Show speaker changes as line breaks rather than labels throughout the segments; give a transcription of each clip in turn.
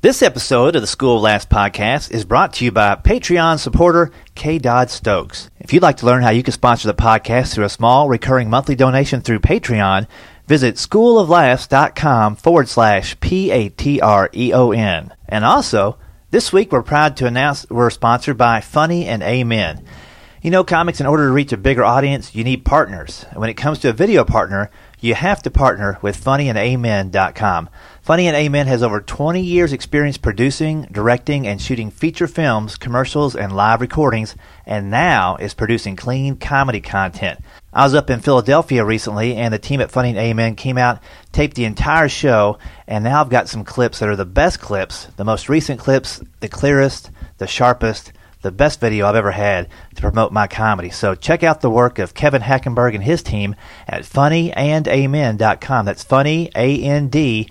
This episode of the School of Laughs podcast is brought to you by Patreon supporter K. Dodd Stokes. If you'd like to learn how you can sponsor the podcast through a small recurring monthly donation through Patreon, visit schooloflaughs.com forward slash P A T R E O N. And also, this week we're proud to announce we're sponsored by Funny and Amen. You know, comics, in order to reach a bigger audience, you need partners. And when it comes to a video partner, you have to partner with funnyandamen.com. Funny and Amen has over 20 years experience producing, directing, and shooting feature films, commercials, and live recordings, and now is producing clean comedy content. I was up in Philadelphia recently, and the team at Funny and Amen came out, taped the entire show, and now I've got some clips that are the best clips, the most recent clips, the clearest, the sharpest, the best video I've ever had to promote my comedy. So check out the work of Kevin Hackenberg and his team at funnyandamen.com. That's funny, A-N-D,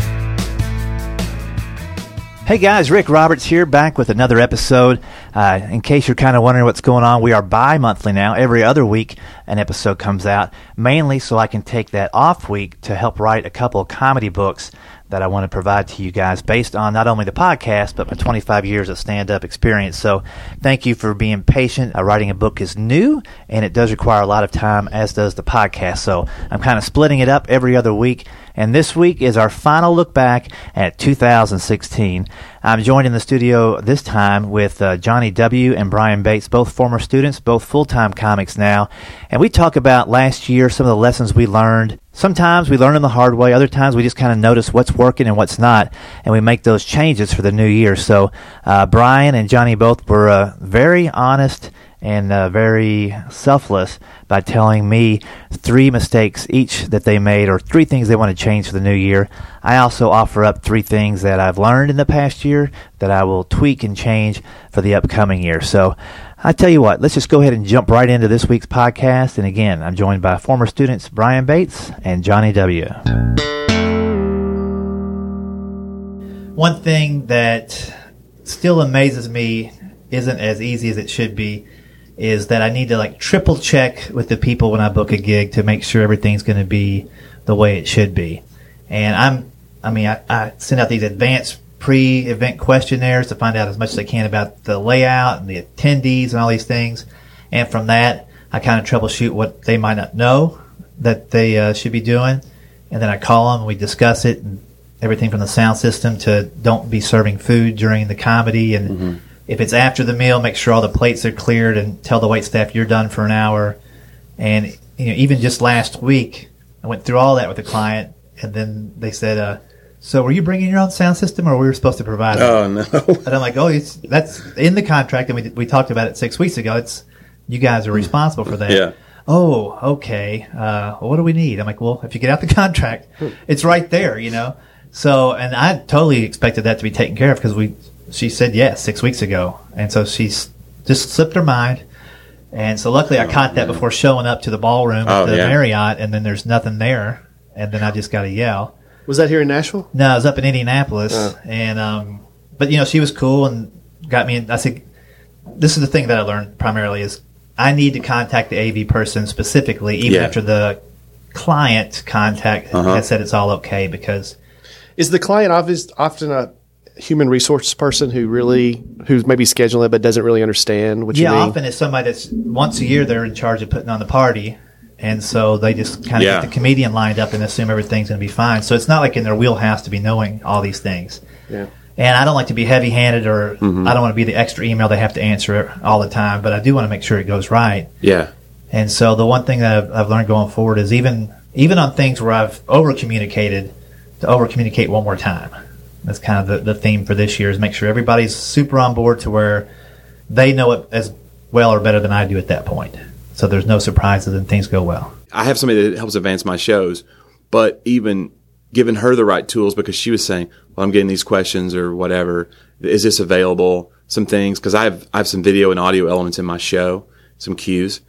Hey guys, Rik Roberts here, back with another episode. Uh, in case you're kind of wondering what's going on, we are bi monthly now. Every other week, an episode comes out, mainly so I can take that off week to help write a couple of comedy books that I want to provide to you guys based on not only the podcast, but my 25 years of stand up experience. So thank you for being patient. Uh, writing a book is new and it does require a lot of time, as does the podcast. So I'm kind of splitting it up every other week. And this week is our final look back at 2016. I'm joined in the studio this time with uh, Johnny W. and Brian Bates, both former students, both full time comics now. And we talk about last year, some of the lessons we learned. Sometimes we learn them the hard way, other times we just kind of notice what's working and what's not, and we make those changes for the new year. So, uh, Brian and Johnny both were uh, very honest and uh, very selfless by telling me three mistakes each that they made or three things they want to change for the new year. I also offer up three things that I've learned in the past year that I will tweak and change for the upcoming year. So I tell you what, let's just go ahead and jump right into this week's podcast. And again, I'm joined by former students Brian Bates and Johnny W. One thing that still amazes me isn't as easy as it should be is that I need to like triple check with the people when I book a gig to make sure everything's going to be the way it should be. And I'm, I mean, I, I send out these advanced pre-event questionnaires to find out as much as I can about the layout and the attendees and all these things. And from that, I kind of troubleshoot what they might not know that they uh, should be doing. And then I call them and we discuss it and everything from the sound system to don't be serving food during the comedy and mm-hmm if it's after the meal, make sure all the plates are cleared and tell the wait staff you're done for an hour. And you know, even just last week, I went through all that with a client, and then they said, uh, "So were you bringing your own sound system, or we were supposed to provide it?"
Oh no!
and I'm like, "Oh, it's that's in the contract, and we we talked about it six weeks ago. It's you guys are responsible for that."
Yeah.
Oh, okay. Uh, well, what do we need? I'm like, well, if you get out the contract, it's right there, you know. So, and I totally expected that to be taken care of because we she said yes six weeks ago, and so she's just slipped her mind. And so luckily I caught that before showing up to the ballroom at
Oh,
the
yeah.
Marriott, and then there's nothing there, and then I just got a yell.
Was that here in Nashville?
No, I was up in Indianapolis,
Oh.
and um, but you know she was cool and got me. In, I said, this is the thing that I learned primarily is I need to contact the AV person specifically, even
Yeah.
after the client contact
Uh-huh.
has said it's all okay because
Is the client obvious, often a human resource person who really, who's maybe scheduling it but doesn't really understand what
yeah,
you mean?
often it's somebody that's once a year they're in charge of putting on the party, and so they just kind of
Yeah.
get the comedian lined up and assume everything's going to be fine. So it's not like in their wheelhouse to be knowing all these things.
Yeah.
And I don't like to be heavy-handed, or
Mm-hmm.
I don't want to be the extra email they have to answer all the time. But I do want to make sure it goes right.
Yeah.
And so the one thing that I've, I've learned going forward is even even on things where I've over communicated, to over communicate one more time. That's kind of the, the theme for this year is make sure everybody's super on board to where they know it as well or better than I do at that point. So there's no surprises and things go well.
I have somebody that helps advance my shows, but even giving her the right tools because she was saying, well, I'm getting these questions or whatever. Is this available? some things because I have I have some video and audio elements in my show, some cues,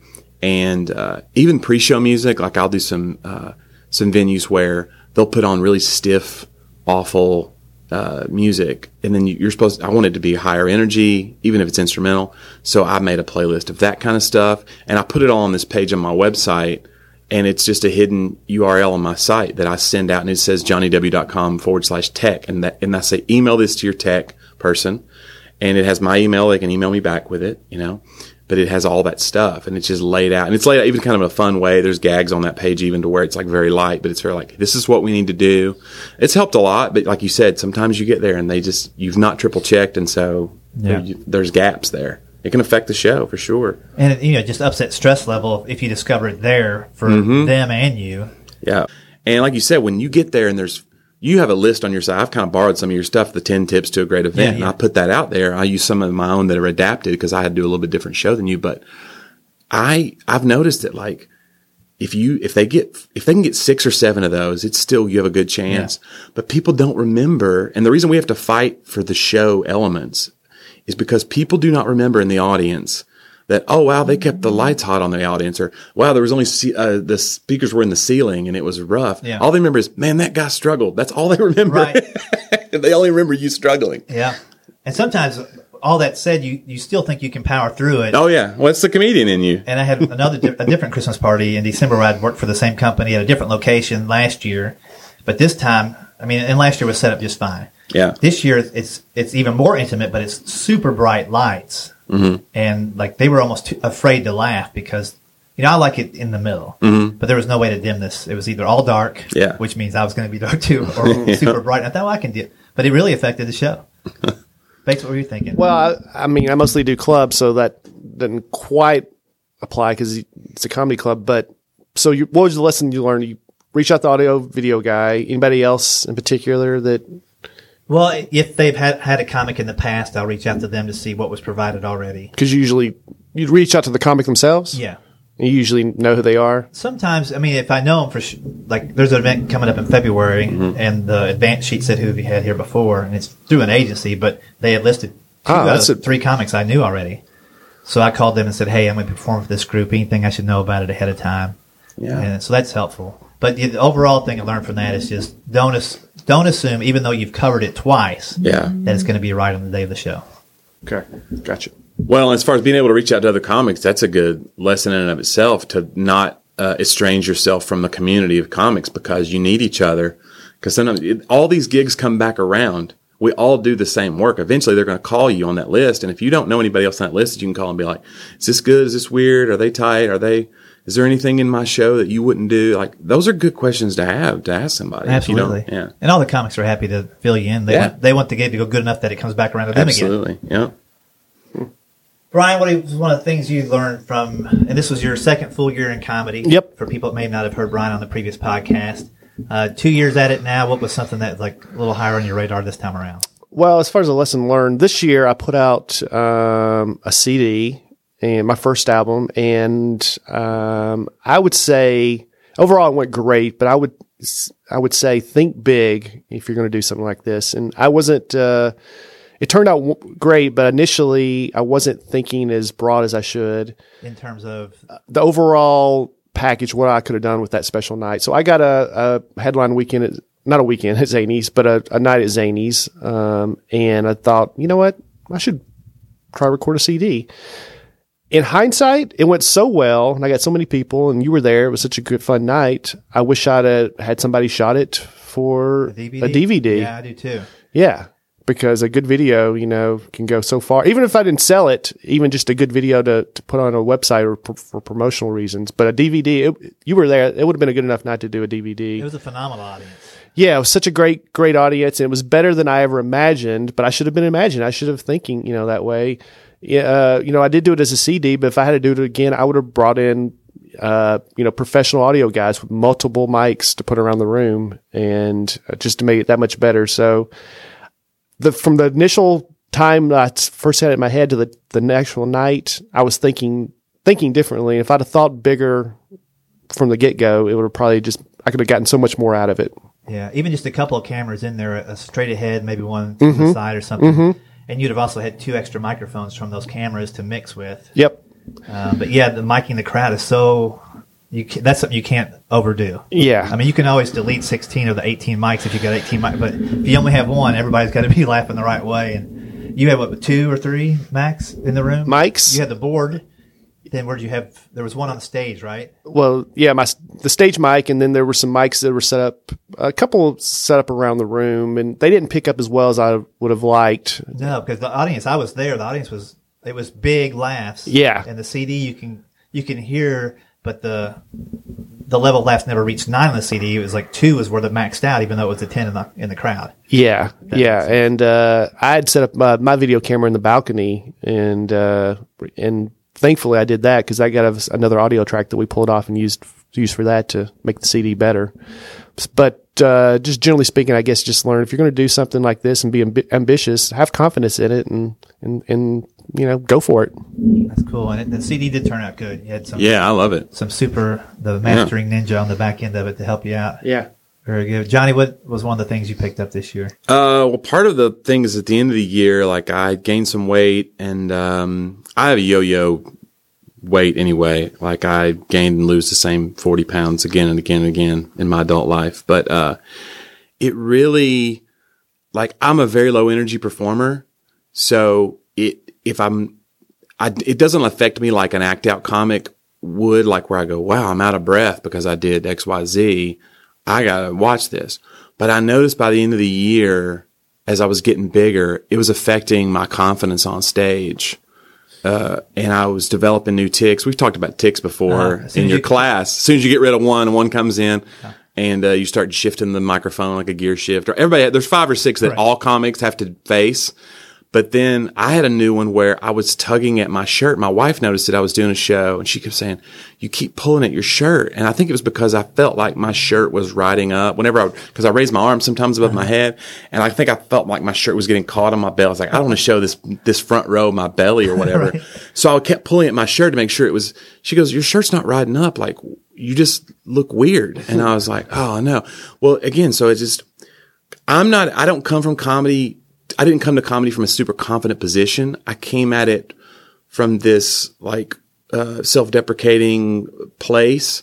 and uh, even pre-show music. Like I'll do some uh, some venues where they'll put on really stiff, awful uh, music, and then you- you're supposed. I want it to be higher energy, even if it's instrumental. So I made a playlist of that kind of stuff, and I put it all on this page on my website. And it's just a hidden URL on my site that I send out, and it says johnnyw.com forward slash tech, and that and I say email this to your tech person, and it has my email. They can email me back with it, you know. But it has all that stuff, and it's just laid out, and it's laid out even kind of in a fun way. There's gags on that page, even to where it's like very light, but it's very like this is what we need to do. It's helped a lot, but like you said, sometimes you get there and they just you've not triple checked, and so
Yeah.
there- there's gaps there. It can affect the show for sure.
And it, you know, just upset stress level if you discover it there for
Mm-hmm.
them and you.
Yeah. And like you said, when you get there and there's, you have a list on your site. I've kind of borrowed some of your stuff, the 10 tips to a great event.
Yeah,
And. I put that out there. I use some of my own that are adapted because I had to do a little bit different show than you. But I, I've noticed that like, if you, if they get, if they can get six or seven of those, it's still, you have a good chance. But people don't remember. And the reason we have to fight for the show elements is because people do not remember in the audience that oh wow they kept the lights hot on the audience or wow there was only uh, the speakers were in the ceiling and it was rough.
Yeah.
All they remember is man that guy struggled. That's all they remember.
Right.
they only remember you struggling.
Yeah. And sometimes, all that said, you, you still think you can power through it.
Oh yeah, what's the comedian in you?
And I had another di- a different Christmas party in December where I'd worked for the same company at a different location last year, but this time, I mean, and last year was set up just fine.
Yeah.
This year it's it's even more intimate, but it's super bright lights,
Mm-hmm.
and like they were almost too afraid to laugh because you know I like it in the middle, but there was no way to dim this. It was either all dark,
Mm-hmm. Yeah.
which means I was going to be dark too, or super bright. And I thought well, I can do, it. but it really affected the show. Bakes, what were you thinking?
Well, I, I mean, I mostly do clubs, so that didn't quite apply because it's a comedy club. But so, you, what was the lesson you learned? You reach out to the audio video guy. Anybody else in particular that?
Well, if they've had, had a comic in the past, I'll reach out to them to see what was provided already.
Because usually you'd reach out to the comic themselves.
Yeah.
You usually know who they are.
Sometimes, I mean, if I know them for sh- like, there's an event coming up in February, and the advance sheet said who we had here before, and it's through an agency, but they had listed two
Ah, that's a-
three comics I knew already. So I called them and said, "Hey, I'm going to perform for this group. Anything I should know about it ahead of time?"
Yeah.
And so that's helpful. But the overall thing I learned from that is just don't as- don't assume, even though you've covered it twice,
Yeah.
that it's going to be right on the day of the show.
Okay, gotcha.
Well, as far as being able to reach out to other comics, that's a good lesson in and of itself to not uh, estrange yourself from the community of comics because you need each other. Because sometimes it, all these gigs come back around. We all do the same work. Eventually, they're going to call you on that list, and if you don't know anybody else on that list, you can call and be like, "Is this good? Is this weird? Are they tight? Are they?" Is there anything in my show that you wouldn't do? Like those are good questions to have to ask somebody. if you don't-
Absolutely.
yeah.
And all the comics are happy to fill you in. They
Yeah.
want they want the gig to go good enough that it comes back around to them again.
Absolutely. Yeah.
Brian, what was one of the things you learned from, and this was your second full year in comedy.
Yep.
For people that may not have heard Brian on the previous podcast, uh, two years at it now. What was something that like a little higher on your radar this time around?
Well, as far as a lesson learned, this year I put out um, a CD and my first album, and um, I would say overall it went great. But I would I would say think big if you're going to do something like this. And I wasn't. Uh, it turned out w- great, but initially I wasn't thinking as broad as I should.
In terms of
The overall package, what I could have done with that special night. So I got a, a headline weekend at not a weekend at Zanies, but a, a night at Zanies. Um, and I thought, you know what? I should try record a CD. In hindsight, it went so well, and I got so many people, and you were there. It was such a good, fun night. I wish I'd uh, had somebody shot it for
a DVD.
A DVD.
Yeah, I do too.
Yeah, because a good video, you know, can go so far. Even if I didn't sell it, even just a good video to, to put on a website or pr- for promotional reasons. But a DVD, it, you were there. It would have been a good enough night to do a DVD.
It was a phenomenal audience.
yeah, it was such a great, great audience. And it was better than I ever imagined. But I should have been imagined. I should have thinking, you know, that way. Yeah, uh, you know, I did do it as a CD, but if I had to do it again, I would have brought in, uh, you know, professional audio guys with multiple mics to put around the room and uh, just to make it that much better. So, the from the initial time I first had it in my head to the the actual night, I was thinking thinking differently. If I'd have thought bigger from the get go, it would have probably just I could have gotten so much more out of it.
Yeah, even just a couple of cameras in there, a straight ahead, maybe one to the side or something. And you'd have also had two extra microphones from those cameras to mix with.
Yep.
Um, but yeah, the miking the crowd is so you ca that's something you can't overdo.
Yeah.
I mean, you can always delete 16 of the 18 mics if you got 18 mics, but if you only have one, everybody's got to be laughing the right way. And you had what, two or three max in the room?
Mics?
You had the board. Then where did you have? There was one on the stage, right?
Well, yeah, my the stage mic, and then there were some mics that were set up, a couple set up around the room, and they didn't pick up as well as I would have liked.
No, because the audience, I was there. The audience was it was big laughs.
Yeah.
and the CD you can you can hear, but the the level of laughs never reached nine on the CD. It was like two is where the maxed out, even though it was a ten in the in the crowd.
Yeah, yeah, and uh, I had set up my, my video camera in the balcony, and uh, and thankfully I did that because I got a, another audio track that we pulled off and used used for that to make the CD better. But uh, just generally speaking, I guess just learn if you're going to do something like this and be ambi- ambitious, have confidence in it, and and and you know go for it.
That's cool, and it, the CD did turn out good. You had some
Yeah, I love it.
some super the mastering ninja on the back end of it to help you out.
Yeah.
Very good, Johnny. What was one of the things you picked up this year?
Uh, well, part of the thing is at the end of the year, like I gained some weight and, um, I have a yo-yo weight anyway. Like I gain and lose the same 40 pounds again and again and again in my adult life. But, uh, it really, like I'm a very low energy performer. So it, if I'm, I, it doesn't affect me like an act out comic would, like where I go, wow, I'm out of breath because I did X, Y, Z. I gotta watch this. But I noticed by the end of the year, as I was getting bigger, it was affecting my confidence on stage. Uh, and I was developing new ticks. We've talked about ticks before
soon
in your
you-
class. As soon as you get rid of one, one comes in, and uh, you start shifting the microphone like a gear shift. Or everybody, there's five or six that
Right.
all comics have to face. But then I had a new one where I was tugging at my shirt. My wife noticed that I was doing a show and she kept saying, you keep pulling at your shirt. And I think it was because I felt like my shirt was riding up whenever I, cause I raised my arm sometimes above my uh-huh. head. And I think I felt like my shirt was getting caught on my belly. I was like, I don't want to show this, this front row of my belly or whatever. So I kept pulling at my shirt to make sure it was, she goes, your shirt's not riding up. Like you just look weird. And I was like, oh no. Well, again, so it just, I'm not, I don't come from comedy. I didn't come to comedy from a super confident position. I came at it from this like, uh, self-deprecating place.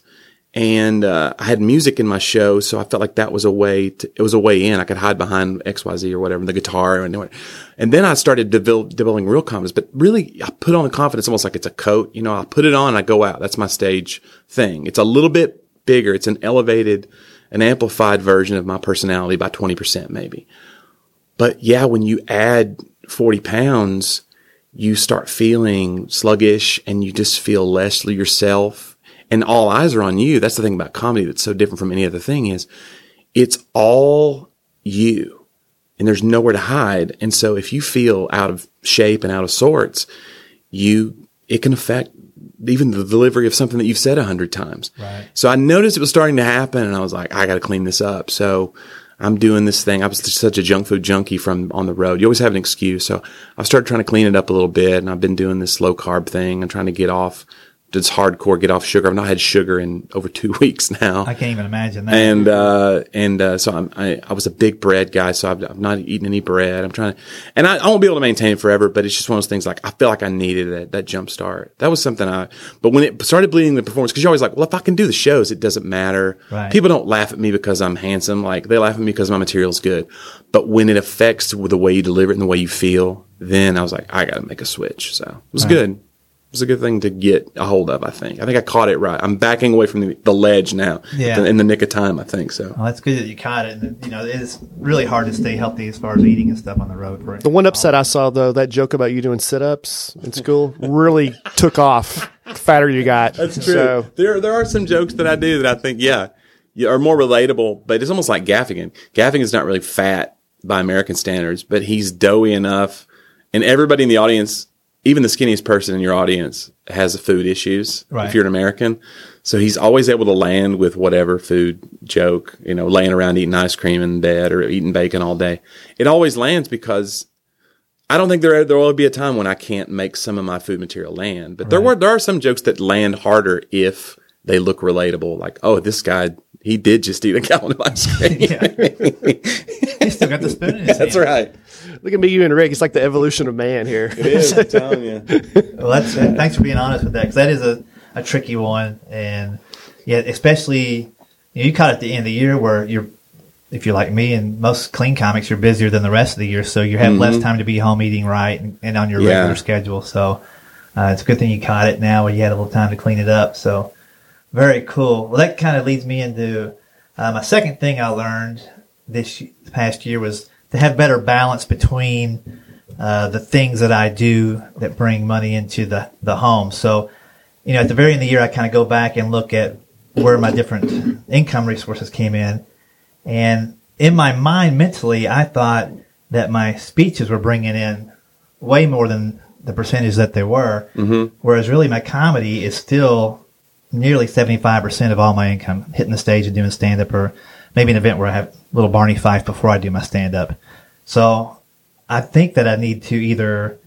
And, uh, I had music in my show. So I felt like that was a way to, it was a way in. I could hide behind XYZ or whatever, the guitar and, and then I started devel- developing real confidence, but really I put on the confidence almost like it's a coat. You know, I put it on I go out. That's my stage thing. It's a little bit bigger. It's an elevated, an amplified version of my personality by 20% maybe. But yeah, when you add 40 pounds, you start feeling sluggish and you just feel less yourself and all eyes are on you. That's the thing about comedy that's so different from any other thing is it's all you and there's nowhere to hide. And so if you feel out of shape and out of sorts, you, it can affect even the delivery of something that you've said a hundred times.
Right.
So I noticed it was starting to happen and I was like, I got to clean this up. So I'm doing this thing. I was such a junk food junkie from on the road. You always have an excuse. So I started trying to clean it up a little bit and I've been doing this low carb thing and trying to get off just hardcore, get off sugar. I've not had sugar in over two weeks now
I can't even imagine that.
and uh, and uh, so I'm, I I was a big bread guy, so I've, I've not eaten any bread. I'm trying to, and I, I won't be able to maintain it forever, but it's just one of those things. Like I feel like I needed that that jump start. That was something I. But when it started bleeding the performance, because you're always like, well, if I can do the shows, it doesn't matter.
Right.
People don't laugh at me because I'm handsome. Like they laugh at me because my material's good. But when it affects the way you deliver it and the way you feel, then I was like, I got to make a switch. So it was good. It was a good thing to get a hold of. I think. I think I caught it right. I'm backing away from the, the ledge now.
Yeah.
In the nick of time, I think so.
well, that's good that you caught it. And you know, it's really hard to stay healthy as far as eating and stuff on the road. For
The one upset I saw though, that joke about you doing sit ups in school really took off. Fatter you got.
That's true.
So,
there, there are some jokes that I do that I think, yeah, yeah, are more relatable, but it's almost like Gaffigan. Gaffigan's not really fat by American standards, but he's doughy enough. And everybody in the audience, even the skinniest person in your audience has food issues
Right.
if you're an American. So he's always able to land with whatever food joke, you know, laying around eating ice cream in bed or eating bacon all day. It always lands because I don't think there there will be a time when I can't make some of my food material land. But there were there are some jokes that land harder if they look relatable. Like, oh, this guy he did just eat a gallon of ice cream.
He still got the spoon in his
That's
hand.
right.
Look at me, you and Rik. It's like the evolution of man here.
It is, I'm telling you.
Well, that's uh, thanks for being honest with that because that is a, a tricky one, and yeah, especially you, know, you caught it at the end of the year where you're, if you're like me and most clean comics, you're busier than the rest of the year, so you have less time to be home eating right and, and on your
Yeah.
regular schedule. So uh, it's a good thing you caught it now where you had a little time to clean it up. So very cool. Well, that kind of leads me into uh, my second thing I learned this past year was to have better balance between uh, the things that I do that bring money into the, the home. So, you know, at the very end of the year, I kind of go back and look at where my different income resources came in. And in my mind, mentally, I thought that my speeches were bringing in way more than the percentage that they were. Mm-hmm. Whereas really my comedy is still nearly 75% of all my income hitting the stage and doing stand up or maybe an event where I have little Barney Fife before I do my stand up. So I think that I need to either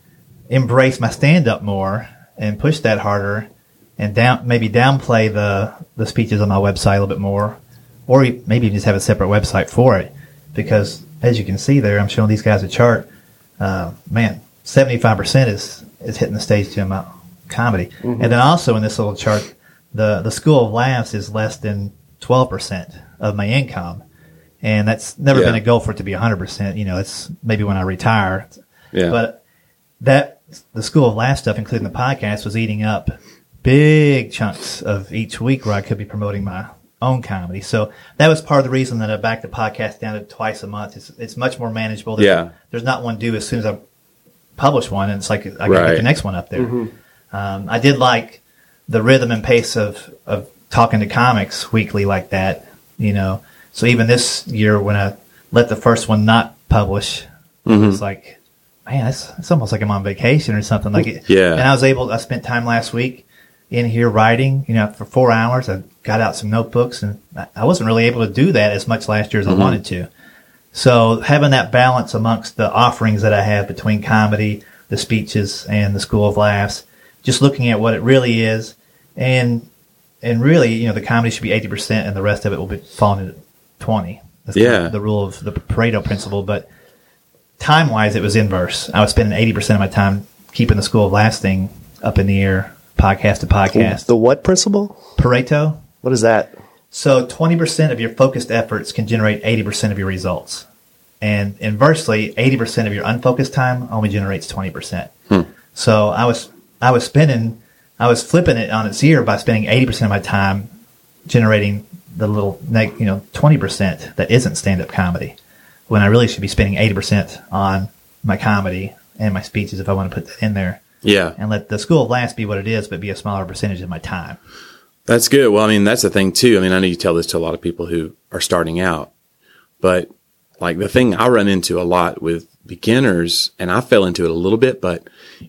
embrace my stand up more and push that harder and down, maybe downplay the, the speeches on my website a little bit more or maybe just have a separate website for it because as you can see there, I'm showing these guys a chart. Uh, man, 75% is, is hitting the stage doing my comedy. And then also in this little chart, the, the School of Laughs is less than 12% of my income. And that's never
Yeah.
been a goal for it to be 100%. You know, it's maybe when I retire.
Yeah.
But that, the School of Laughs stuff, including the podcast, was eating up big chunks of each week where I could be promoting my own comedy. So that was part of the reason that I backed the podcast down to twice a month. It's, it's much more manageable. There's,
Yeah.
There's not one due as soon as I publish one, and it's like I got get
Right.
the next one up there. Um, I did like the rhythm and pace of, of talking to comics weekly like that, you know. So even this year when I let the first one not publish, it was mm-hmm. like, man, it's, it's almost like I'm on vacation or something. Like it,
Yeah.
And I was able, I spent time last week in here writing, you know, for four hours. I got out some notebooks and I- I wasn't really able to do that as much last year as I mm-hmm. wanted to. So having that balance amongst the offerings that I have between comedy, the speeches, and the School of Laughs, just looking at what it really is, and and really, you know, the comedy should be eighty percent, and the rest of it will be falling into twenty. That's
Yeah.
the, the rule of the Pareto principle. But time wise, it was inverse. I was spending eighty percent of my time keeping the School of Laughs thing up in the air, podcast to podcast.
The what principle?
Pareto.
What is that?
So 20% of your focused efforts can generate 80% of your results. And inversely, 80% of your unfocused time only generates 20%. Hmm. So I was, I was spending, I was flipping it on its ear by spending 80% of my time generating the little, neg, you know, 20% that isn't stand-up comedy when I really should be spending 80% on my comedy and my speeches if I want to put that in there
Yeah.
and let the school of Laughs be what it is, but be a smaller percentage of my time.
That's good. Well, I mean, that's the thing too. I mean, I know you tell this to a lot of people who are starting out, but like the thing I run into a lot with beginners, and I fell into it a little bit, but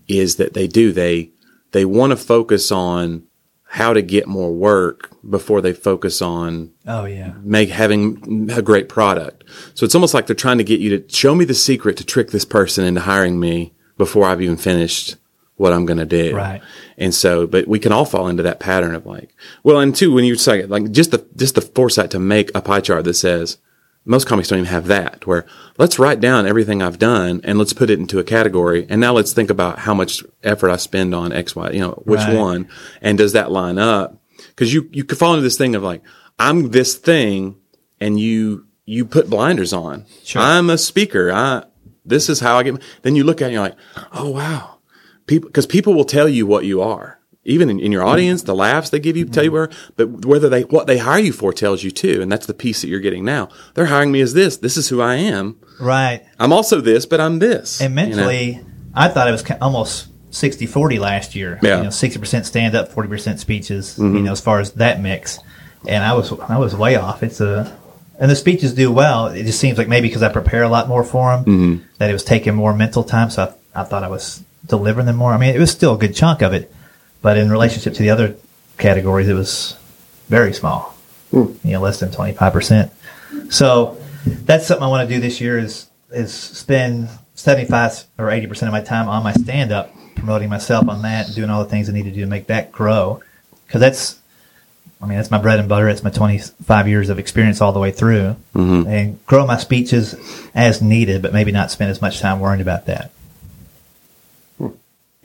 is that they do, they, they want to focus on how to get more work before they focus on
Oh yeah.
make having a great product. So it's almost like they're trying to get you to show me the secret to trick this person into hiring me before I've even finished what I'm going to do.
Right.
And so, but we can all fall into that pattern of like, well, and two, when you say like just the, just the foresight to make a pie chart that says most comics don't even have that where let's write down everything I've done and let's put it into a category. And now let's think about how much effort I spend on X, Y, you know, which
Right.
one and does that line up? Cause you, you could fall into this thing of like, I'm this thing and you, you put blinders on.
Sure.
I'm a speaker. I, this is how I get, then you look at it and you're like, oh wow. People, cause people will tell you what you are. Even in, in your hmm. audience, the laughs they give you tell you hmm. where, but whether they, what they hire you for tells you too. And that's the piece that you're getting now. They're hiring me as this. This is who I am.
Right.
I'm also this, but I'm this.
And
you know?
mentally, I thought it was almost 60 40 last year.
Yeah.
You know, 60% stand up, 40% speeches, you mm-hmm. know, as far as that mix. And I was, I was way off. It's a, and the speeches do well. It just seems like maybe because I prepare a lot more for them, mm-hmm. that it was taking more mental time. So I, I thought I was delivering them more. I mean, it was still a good chunk of it, but in relationship to the other categories, it was very small. You know, less than 25%. So that's something I want to do this year is is spend seventy five or eighty percent of my time on my stand up, promoting myself on that, doing all the things I need to do to make that grow. Because that's I mean, that's my bread and butter. It's my 25 years of experience all the way through. Mm-hmm. And grow my speeches as needed, but maybe not spend as much time worrying about that.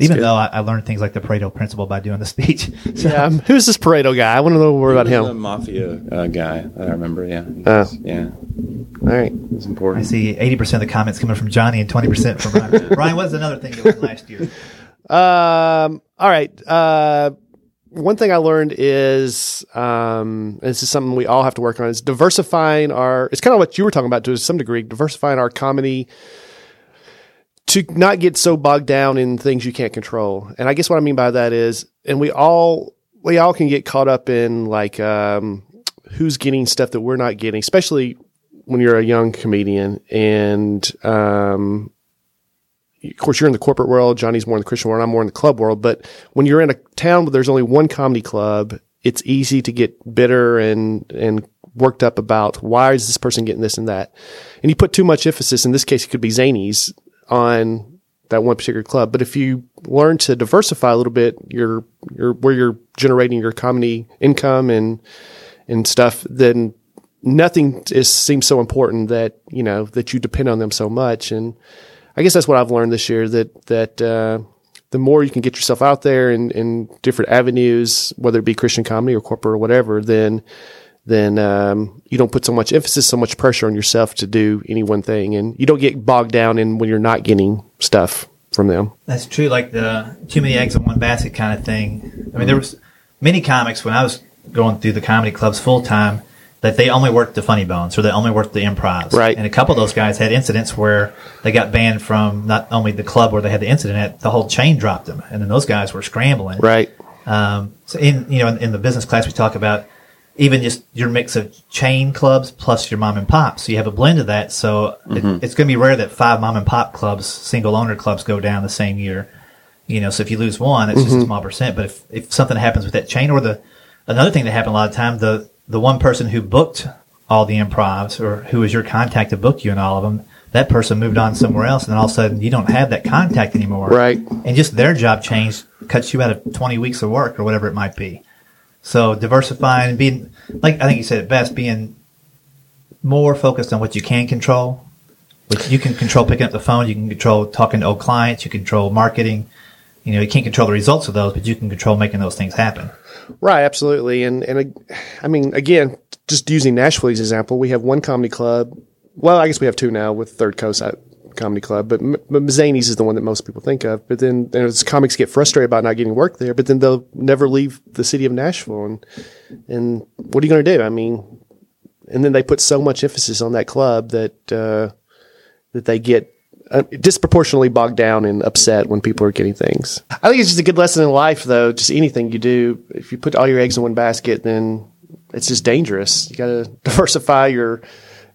Even
good.
though I, I learned things like the Pareto principle by doing the speech. So,
Yeah, um, who's this Pareto guy? I want to know more about him.
The
him.
mafia uh, guy that I remember. Yeah,
Oh.
yeah,
All right.
it's important.
I see 80% of the comments coming from Johnny and 20% from Ryan. Ryan, what's another thing that went last year?
Um, all right. Uh, one thing I learned is, um, this is something we all have to work on is diversifying our, it's kind of what you were talking about to some degree, diversifying our comedy to not get so bogged down in things you can't control. And I guess what I mean by that is, and we all, we all can get caught up in like, um, who's getting stuff that we're not getting, especially when you're a young comedian and, um, of course, you're in the corporate world. Johnny's more in the Christian world. I'm more in the club world. But when you're in a town where there's only one comedy club, it's easy to get bitter and, and worked up about why is this person getting this and that? And you put too much emphasis, in this case, it could be Zanies on that one particular club. But if you learn to diversify a little bit, your, your, where you're generating your comedy income and, and stuff, then nothing is, seems so important that, you know, that you depend on them so much. And, I guess that's what I've learned this year that that uh, the more you can get yourself out there in, in different avenues, whether it be Christian comedy or corporate or whatever, then then um, you don't put so much emphasis, so much pressure on yourself to do any one thing, and you don't get bogged down in when you're not getting stuff from them.
That's true, like the too many eggs in one basket kind of thing. I mean, there was many comics when I was going through the comedy clubs full time that they only worked the funny bones or they only worked the improvs.
Right.
And a couple of those guys had incidents where they got banned from not only the club where they had the incident at, the whole chain dropped them. And then those guys were scrambling.
Right.
Um, so in, you know, in, in the business class, we talk about even just your mix of chain clubs plus your mom and pop. So you have a blend of that. So it, mm-hmm. it's going to be rare that five mom and pop clubs, single owner clubs go down the same year. You know, so if you lose one, it's just a mm-hmm. small percent. But if, if something happens with that chain or the, another thing that happened a lot of time, the, the one person who booked all the improvs or who was your contact to book you and all of them, that person moved on somewhere else. And then all of a sudden you don't have that contact anymore.
Right.
And just their job change cuts you out of 20 weeks of work or whatever it might be. So diversifying, being like I think you said it best, being more focused on what you can control. Which you can control picking up the phone, you can control talking to old clients, you control marketing. You know, you can't control the results of those, but you can control making those things happen.
Right, absolutely. And and I mean, again, just using Nashville's example, we have one comedy club. Well, I guess we have two now with Third Coast uh, Comedy Club, but, but Mazzani's is the one that most people think of. But then there's comics get frustrated about not getting work there, but then they'll never leave the city of Nashville. And and what are you going to do? I mean, and then they put so much emphasis on that club that uh, that they get uh, disproportionately bogged down and upset when people are getting things. I think it's just a good lesson in life, though. Just anything you do, if you put all your eggs in one basket, then it's just dangerous. You got to diversify your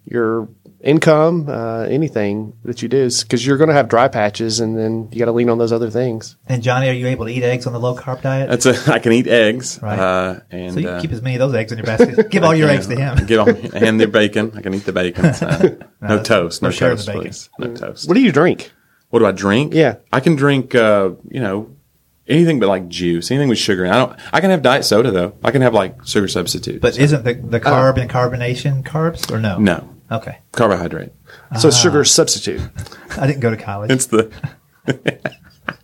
your income, uh, anything that you do, because you're going to have dry patches, and then you got to lean on those other things.
And Johnny, are you able to eat eggs on the low carb diet?
That's a. I can eat eggs.
Right.
Uh, and
so you
uh,
keep as many of those eggs in your basket. Give all your eggs to him.
Get on and the bacon. I can eat the bacon. So. no
that's-
toast. No toast,
the bacon.
please. No toast.
What do you drink?
What do I drink?
Yeah.
I can drink. Uh, you know, anything but like juice. Anything with sugar. in. I don't. I can have diet soda though. I can have like sugar substitute.
But isn't the, the carb and carbonation carbs or no?
no
Okay.
carbohydrate.
So sugar substitute.
I didn't go to college.
It's the.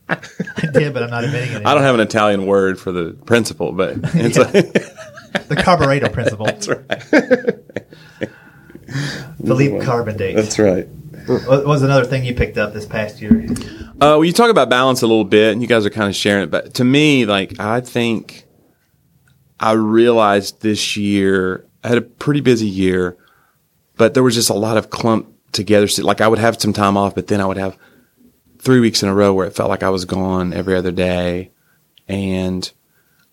I did, but I'm not admitting it.
I don't have an Italian word for the principle, but it's a,
the carburetor principle.
that's right.
Philippe Carbondate.
That's right.
What was another thing you picked up this past year?
Uh, well, you talk about balance a little bit, and you guys are kind of sharing it. But to me, like I think I realized this year I had a pretty busy year, but there was just a lot of clump together. So, Like I would have some time off, but then I would have three weeks in a row where it felt like I was gone every other day, and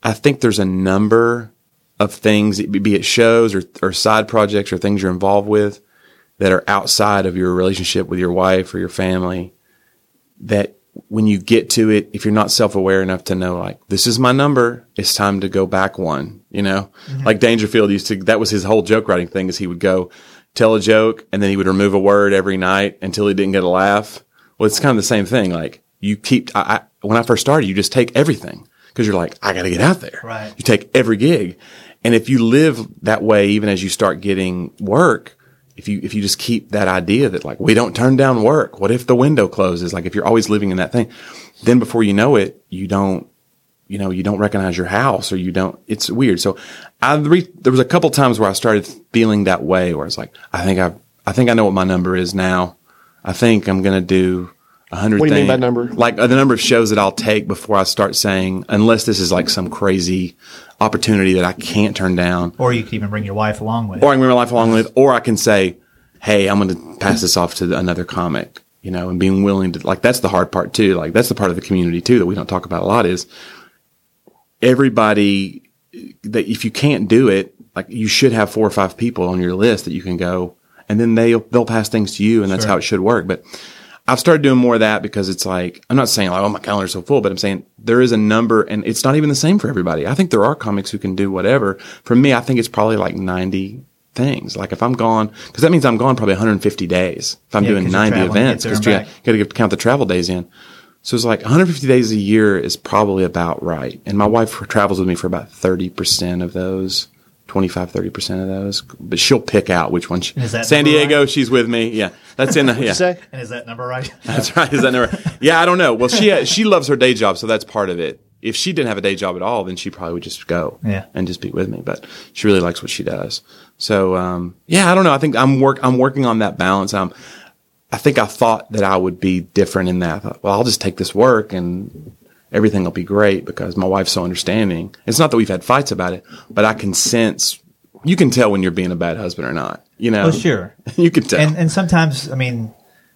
I think there's a number of things, be it shows or, or side projects or things you're involved with, that are outside of your relationship with your wife or your family that when you get to it, if you're not self aware enough to know, like, this is my number, it's time to go back one, you know? Mm-hmm. Like Dangerfield used to, that was his whole joke writing thing is he would go tell a joke and then he would remove a word every night until he didn't get a laugh. Well, it's kind of the same thing. Like, you keep, I, I when I first started, you just take everything because you're like, I got to get out there.
Right.
You take every gig. And if you live that way, even as you start getting work, if you, if you just keep that idea that like, we don't turn down work. What if the window closes? Like if you're always living in that thing, then before you know it, you don't, you know, you don't recognize your house or you don't, it's weird. So I, re, there was a couple times where I started feeling that way where it's like, I think I, I think I know what my number is now. I think I'm going to do a hundred.
What do you mean by number?
Like uh, the number of shows that I'll take before I start saying, unless this is like some crazy opportunity that I can't turn down,
Or you can even bring your wife along with.
or I can bring my life along with, or I can say, Hey, I'm going to pass this off to another comic, you know, and being willing to, like, that's the hard part too. Like, that's the part of the community too that we don't talk about a lot is everybody that if you can't do it, like you should have four or five people on your list that you can go and then they, they'll pass things to you and that's
Sure.
how it should work. But I've started doing more of that because it's like, I'm not saying like, oh, my calendar's so full, but I'm saying there is a number and it's not even the same for everybody. I think there are comics who can do whatever. For me, I think it's probably like 90 things. Like if I'm gone, cause that means I'm gone probably 150 days if I'm
Yeah,
doing
'cause you're
90 events. Cause
and
you got to count the travel days in. So it's like 150 days a year is probably about right. And my wife travels with me for about 30% of those. 25, 30% of those, but she'll pick out which one. She,
Is that
San Diego,
right?
she's with me. Yeah. That's in the, yeah.
You say?
and is that number right?
That's right. Is that never? Yeah, I don't know. Well, she she loves her day job, so that's part of it. If she didn't have a day job at all, then she probably would just go
Yeah.
and just be with me. But she really likes what she does. So um, yeah, I don't know. I think I'm work I'm working on that balance. I'm I think I thought that I would be different in that. I thought, well, I'll just take this work and everything will be great because my wife's so understanding. It's not that we've had fights about it, but I can sense. You can tell when you're being a bad husband or not. You know,
Oh, sure.
you can tell.
And and sometimes, I mean,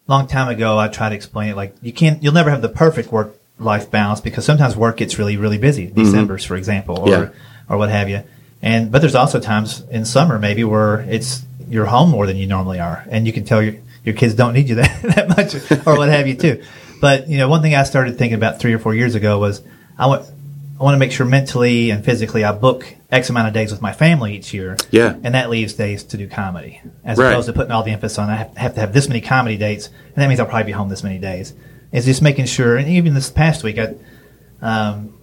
long time ago, I tried to explain it like you can't, you'll never have the perfect work life balance because sometimes work gets really, really busy. December's, for example, or
Mm-hmm. Yeah.
or what have you. And but there's also times in summer maybe where it's you're home more than you normally are, and you can tell your your kids don't need you that that much or what have you too. But you know, one thing I started thinking about three or four years ago was I want I want to make sure mentally and physically I book X amount of days with my family each year.
Yeah.
And that leaves days to do comedy, as
Right.
opposed to putting all the emphasis on I have, have to have this many comedy dates, and that means I'll probably be home this many days. It's just making sure, and even this past week, I, um,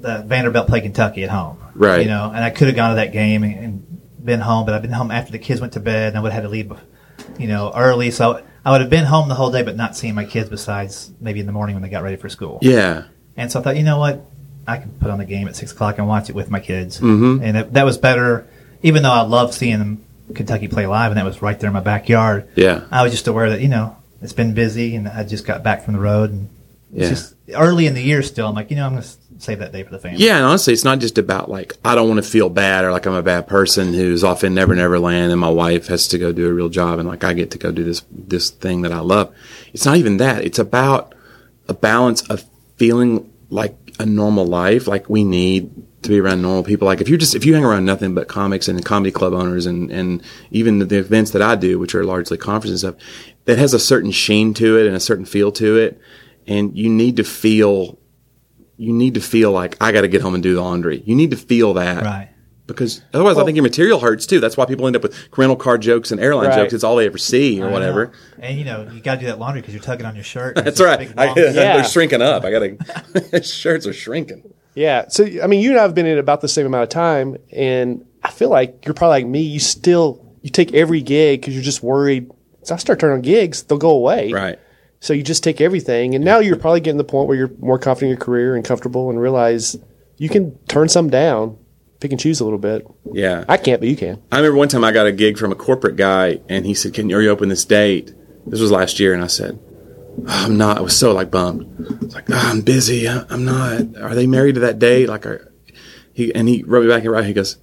the Vanderbilt played Kentucky at home,
Right.
You know, and I could have gone to that game and, and been home, but I've been home after the kids went to bed, and I would have had to leave, you know, early. So I would have been home the whole day, but not seeing my kids besides maybe in the morning when they got ready for school.
yeah.
And so I thought, you know what? I can put on the game at six o'clock and watch it with my kids. Mm-hmm. And it, that was better, even though I love seeing them Kentucky play live, and that was right there in my backyard.
Yeah.
I was just aware that you know it's been busy, and I just got back from the road, and
Yeah.
it's just early in the year still. I'm like, you know, I'm going to save that day for the family.
Yeah, and honestly, it's not just about like I don't want to feel bad or like I'm a bad person who's off in Never Never Land and my wife has to go do a real job and like I get to go do this this thing that I love. It's not even that. It's about a balance of feeling like a normal life. Like we need to be around normal people. Like if you're just if you hang around nothing but comics and comedy club owners and and even the, the events that I do, which are largely conferences and stuff, that has a certain sheen to it and a certain feel to it, and you need to feel you need to feel like I got to get home and do the laundry. You need to feel that,
Right.
Because otherwise, I think your material hurts too. That's why people end up with rental car jokes and airline
Right.
jokes. It's all they ever see or
I
whatever.
know. And you know, you got to do that laundry because you're tugging on your shirt.
That's right.
big,
I,
Yeah.
They're shrinking up. I got to. shirts are shrinking.
Yeah. So I mean, you and I have been in about the same amount of time, and I feel like you're probably like me. You still you take every gig because you're just worried. So I start turning on gigs, they'll go away.
Right.
So you just take everything, and now you're probably getting to the point where you're more confident in your career and comfortable, and realize you can turn some down, pick and choose a little bit.
Yeah.
I can't, but you can.
I remember one time I got a gig from a corporate guy, and he said, "Can you, are you open this date?" This was last year, and I said, "Oh, "I'm not." I was so like bummed. I was like, oh, "I'm busy. I- I'm not." Are they married to that date? Like, are, he and he wrote me back and right. He goes,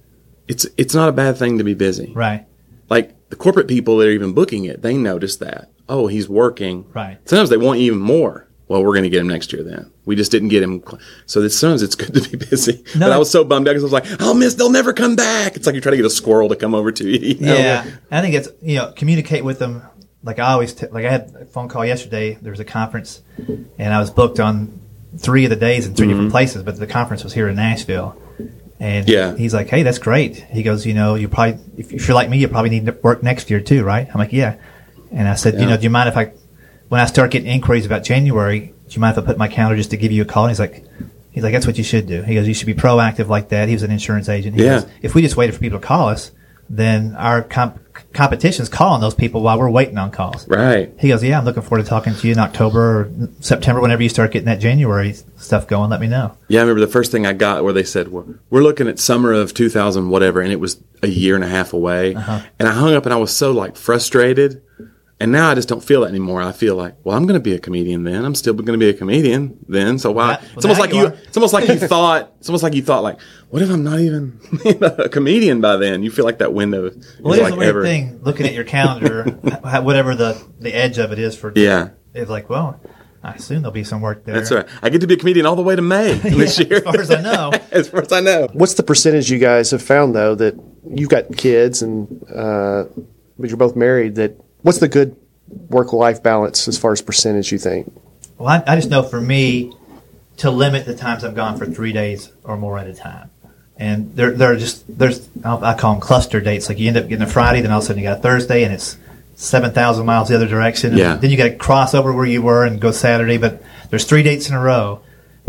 "It's it's not a bad thing to be busy.
Right.
Like the corporate people that are even booking it, they notice that. Oh, he's working.
Right.
Sometimes they want even more. Well, we're going to get him next year then. We just didn't get him. So that sometimes it's good to be busy.
No.
But I was so bummed out because I was like, I'll miss, they'll never come back. It's like you're trying to get a squirrel to come over to you. you know?
Yeah, I think it's you know communicate with them. Like I always t- like I had a phone call yesterday. There was a conference, and I was booked on three of the days in 3 different mm-hmm. places, but the conference was here in Nashville. And
Yeah.
he's like, "Hey, that's great." He goes, "You know, you probably if you're like me, you probably need to work next year too, right?" I'm like, "Yeah." And I said, "You know, do you mind if I, when I start getting inquiries about January, do you mind if I put my calendar just to give you a call?" And he's like, He's like, that's what you should do. He goes, you should be proactive like that. He was an insurance agent. He
Yeah.
goes, if we just waited for people to call us, then our comp- competition's calling those people while we're waiting on calls.
Right.
He goes, yeah, I'm looking forward to talking to you in October or September, whenever you start getting that January stuff going. Let me know.
Yeah, I remember the first thing I got where they said, well, "We're looking at summer of 2000 whatever," and it was a year and a half away. Uh-huh. And I hung up, and I was so like frustrated. And now I just don't feel that anymore. I feel like, well, I'm going to be a comedian then. I'm still going to be a comedian then. So why?
Well,
it's almost like
you
you.
are.
It's almost like you thought. It's almost like you thought like, what if I'm not even a comedian by then? You feel like that window is
Well, it's
like
a weird
ever.
thing looking at your calendar, whatever the, the edge of it is for.
Yeah.
It's like, well, I assume there'll be some work there.
That's right. I get to be a comedian all the way to May this year.
as far as I know.
as far as I know.
What's the percentage you guys have found though that you've got kids and uh, but you're both married? That what's the good work life balance as far as percentage you think?
Well, I, I just know for me to limit the times I'm gone for three days or more at a time. And there, there are just there's I call them cluster dates. Like you end up getting a Friday, then all of a sudden you got a Thursday, and it's seven thousand miles the other direction.
Yeah.
Then you got to cross over where you were and go Saturday. But there's three dates in a row,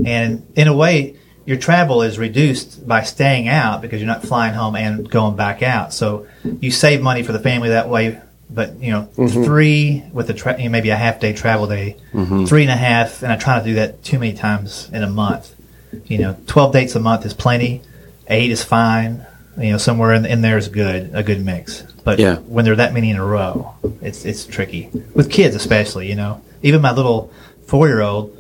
and in a way, your travel is reduced by staying out because you're not flying home and going back out. So you save money for the family that way. But you know, mm-hmm. three with the tra- you know, maybe a half day travel day, mm-hmm. three and a half, and I try not to do that too many times in a month. You know, twelve dates a month is plenty. Eight is fine. You know, somewhere in, in there is good, a good mix. But
Yeah.
when there are that many in a row, it's it's tricky with kids, especially. You know, even my little four year old.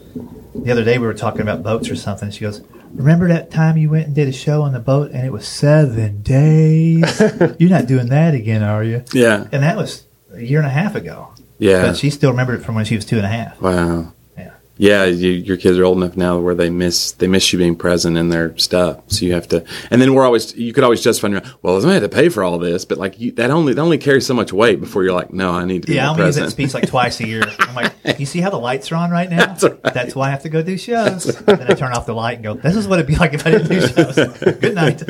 The other day we were talking about boats or something. She goes, "Remember that time you went and did a show on the boat and it was seven days? You're not doing that again, are you?"
Yeah.
And that was a year and a half ago.
Yeah.
But she still remembered it from when she was two and a half.
Wow.
Yeah.
You, your kids are old enough now where they miss they miss you being present in their stuff. So you have to, and then we're always you could always justify, well, I was going to have to pay for all this, but like you, that only that only carries so much weight before you're like, no, I need to be
Yeah, I only use that speech like twice a year. I'm like, you see how the lights are on right now? That's,
right.
That's why I have to go do shows. Then I turn off the light and go, this is what it'd be like if I didn't do shows. Good night.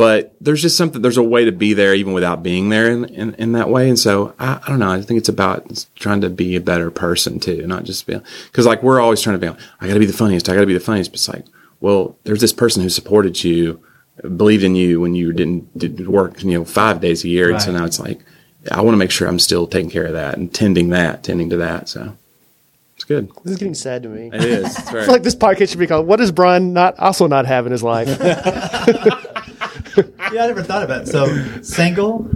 But there's just something there's a way to be there even without being there in, in, in that way. And so I, I don't know. I think it's about trying to be a better person too not just be because like we're always trying to be like, i gotta be the funniest. I gotta be the funniest. But it's like well there's this person who supported you believed in you when you didn't didn't work you know five days a year. And so now it's like i want to make sure i'm still taking care of that and tending that tending to that. So it's good.
This is getting sad to me.
it is. It's
I feel like this podcast should be called "What does Brian not also not have in his life?"
Yeah, I never thought about it. So single,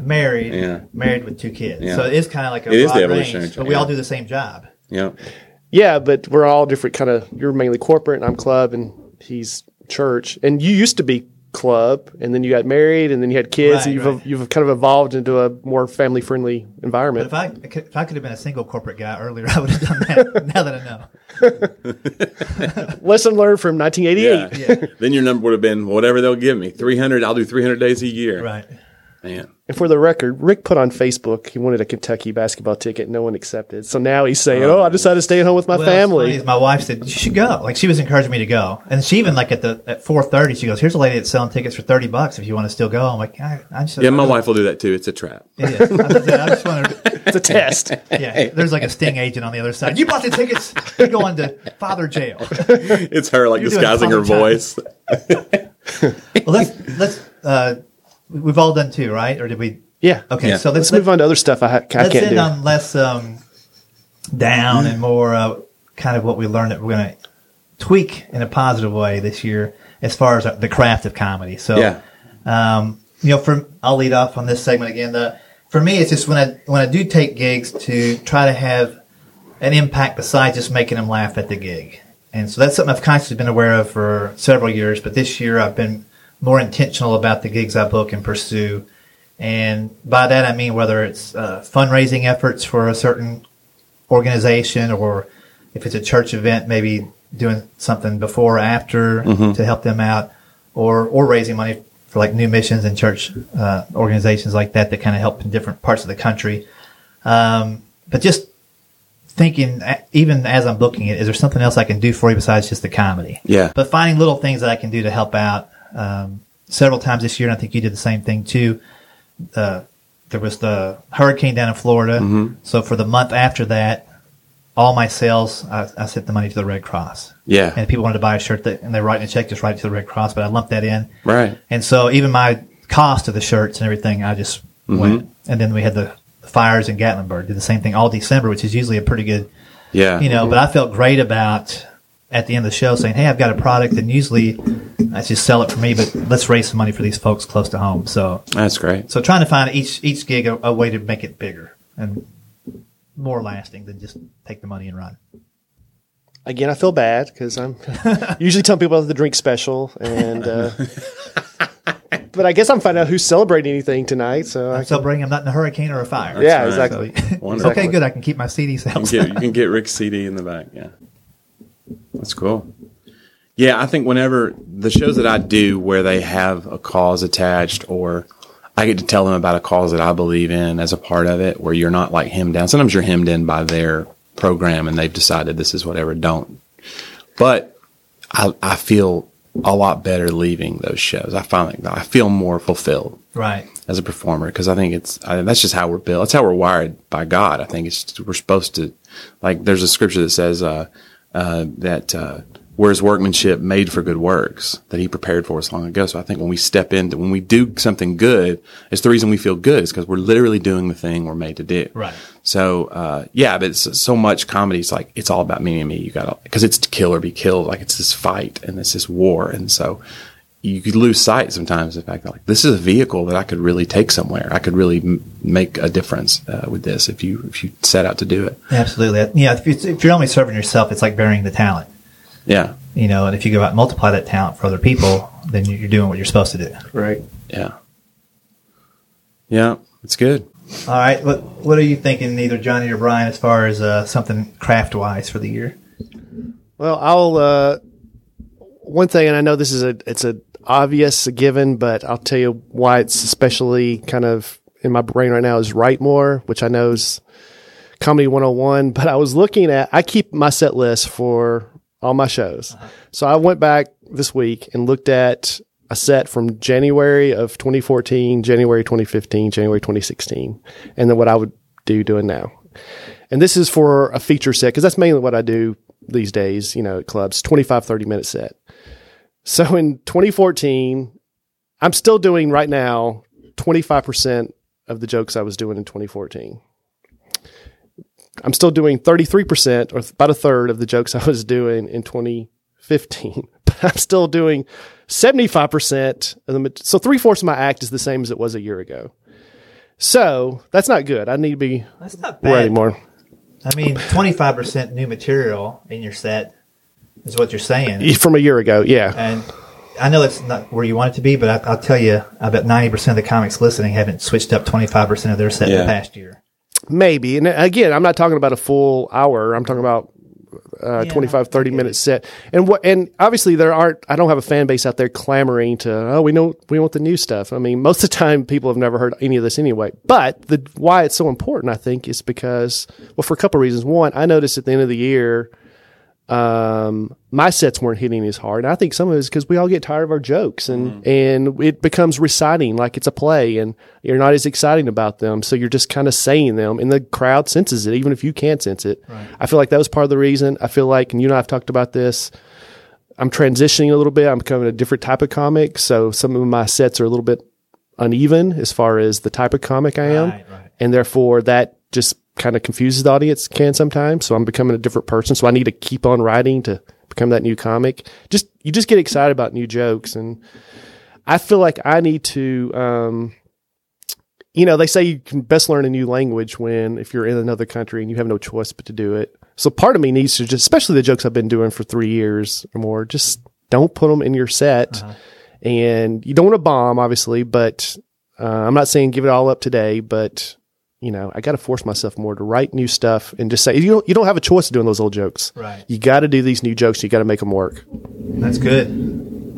married,
Yeah.
married with two kids.
Yeah.
So it is kind of like a
It is the
broad
evolutionary
range,
trend,
but we all do the same job.
yeah
yeah, but we're all different. Kind of. You're mainly corporate, and I'm club, and he's church. And you used to be club, and then you got married, and then you had kids,
Right,
and you've
right.
you've kind of evolved into a more family friendly environment.
But
environment.
if I if I could have been a single corporate guy earlier, I would have done that. now that I know.
Lesson learned from 1988.
yeah. then your number would have been whatever they'll give me 300 i'll do 300 days a year
Right.
Man
And for the record, Rik put on Facebook he wanted a Kentucky basketball ticket. No one accepted. So now he's saying, "Oh, I decided to stay at home with my
Well,
family."
my wife said you should go. Like she was encouraging me to go, and she even like at the at four thirty, she goes, "Here's a lady that's selling tickets for thirty bucks if you want to still go." I'm like, I, I just
Yeah, my
I just-
wife will do that too. It's a trap.
It is. I just, I just wanted.
It's a test.
Yeah, there's like a sting agent on the other side. You bought the tickets. You're going to father jail.
It's her like
You're
disguising her voice.
Well, let's let's. Uh, we've all done two, right? Or did we?
Yeah.
Okay,
Yeah.
so
Let's
let's,
move on to other stuff I, ha- I
let's
can't
end
do.
on less um, down and more uh, kind of what we learned that we're going to tweak in a positive way this year as far as uh, the craft of comedy. So,
Yeah.
um, you know, for I'll lead off on this segment again. The for me, it's just when I when I do take gigs to try to have an impact besides just making them laugh at the gig. And so that's something I've constantly been aware of for several years. But this year, I've been more intentional about the gigs I book and pursue. And by that, I mean whether it's uh, fundraising efforts for a certain organization or if it's a church event, maybe doing something before or after to help them out or, or raising money for like new missions and church uh, organizations like that that kind of help in different parts of the country. Um, but just thinking, uh, even as I'm booking it, is there something else I can do for you besides just the comedy?
Yeah.
But finding little things that I can do to help out. Um, several times this year, and I think you did the same thing too. Uh, there was the hurricane down in Florida. So for the month after that, all my sales, I, I sent the money to the Red Cross.
Yeah.
And if people wanted to buy a shirt that, and they're writing a check, just write it to the Red Cross, but I lumped that in.
Right.
And so even my cost of the shirts and everything, I just
Mm-hmm.
went. And then we had the fires in Gatlinburg, did the same thing all December, which is usually a pretty good,
Yeah.
you know, but I felt great about at the end of the show saying, Hey, I've got a product and usually I just sell it for me, but let's raise some money for these folks close to home. So,
That's great.
so trying to find each, each gig a, a way to make it bigger and more lasting than just take the money and run.
Again, I feel bad because I'm usually telling people about the drink special, and uh, but I guess I'm finding out who's celebrating anything tonight. So I,
So bring I'm not in a hurricane or a fire.
yeah,
right.
exactly.
So,
Wonderful.
okay, good. I can keep my CD
You
sales.
can, get, you can get Rik's CD in the back. Yeah. That's cool. Yeah, I think whenever the shows that I do where they have a cause attached or I get to tell them about a cause that I believe in as a part of it, where you're not like hemmed down. Sometimes you're hemmed in by their program and they've decided this is whatever. Don't. But I, I feel a lot better leaving those shows. I find like I feel more fulfilled
right.
as a performer because I think it's I, that's just how we're built. That's how we're wired by God. I think it's we're supposed to like. There's a scripture that says uh, uh, that uh, we're His workmanship made for good works that He prepared for us long ago. So I think when we step into when we do something good, it's the reason we feel good is because we're literally doing the thing we're made to do.
Right.
So uh, yeah, but it's so much comedy. It's like it's all about me and me. You got to because it's to kill or be killed. Like it's this fight and it's this war, and so you could lose sight sometimes of the fact that like this is a vehicle that I could really take somewhere. I could really m- make a difference uh, with this if you if you set out to do it.
Absolutely. Yeah. If, it's, if you're only serving yourself, it's like burying the talent.
Yeah,
You know, and if you go out and multiply that talent for other people, then you- you're doing what you're supposed to do.
Right.
yeah, yeah. It's good.
All right. What What are you thinking, either Johnny or Brian, as far as uh, something craft wise for the year?
Well, I'll uh, one thing, and I know this is a it's a obvious given, but I'll tell you why it's especially kind of in my brain right now is write more, which I know is comedy 101. But I was looking at I keep my set list for all my shows, so I went back this week and looked at a set from January of 2014, January 2015, January 2016, and then what I would do doing now. And this is for a feature set because that's mainly what I do these days, you know, at clubs, 25, 30 minute set. So in 2014, I'm still doing right now 25% of the jokes I was doing in 2014. I'm still doing 33% or about a third of the jokes I was doing in 2015, but I'm still doing 75% of the, so three fourths of my act is the same as it was a year ago. So that's not good. I need to be
That's not bad.
more.
I mean, 25% new material in your set is what you're saying.
From a year ago, yeah.
And I know it's not where you want it to be, but I, I'll tell you, I bet 90% of the comics listening haven't switched up 25% of their set in
Yeah.
the past year.
Maybe. And again, I'm not talking about a full hour. I'm talking about uh,
Yeah,
25, 30 minute set. And what, and obviously there aren't, I don't have a fan base out there clamoring to, oh, we know, we want the new stuff. I mean, most of the time people have never heard any of this anyway. But the, why it's so important, I think, is because, well, for a couple of reasons. One, I noticed at the end of the year, um, my sets weren't hitting as hard. And I think some of it is because we all get tired of our jokes and, and it becomes reciting like it's a play and you're not as exciting about them. So you're just kind of saying them and the crowd senses it, even if you can't sense it. I feel like that was part of the reason. I feel like, and you and I have talked about this. I'm transitioning a little bit. I'm becoming a different type of comic. So some of my sets are a little bit uneven as far as the type of comic I am.
Right, right.
And therefore that just kind of confuses the audience can sometimes. So I'm becoming a different person. So I need to keep on writing to become that new comic. Just, you just get excited about new jokes. And I feel like I need to, um, you know, they say you can best learn a new language when if you're in another country and you have no choice but to do it. So part of me needs to just, especially the jokes I've been doing for three years or more, just don't put them in your set. And you don't want to bomb, obviously, but uh, I'm not saying give it all up today, but you know, I got to force myself more to write new stuff and just say you don't you don't have a choice of doing those old jokes.
Right.
You got to do these new jokes. You got to make them work.
That's good.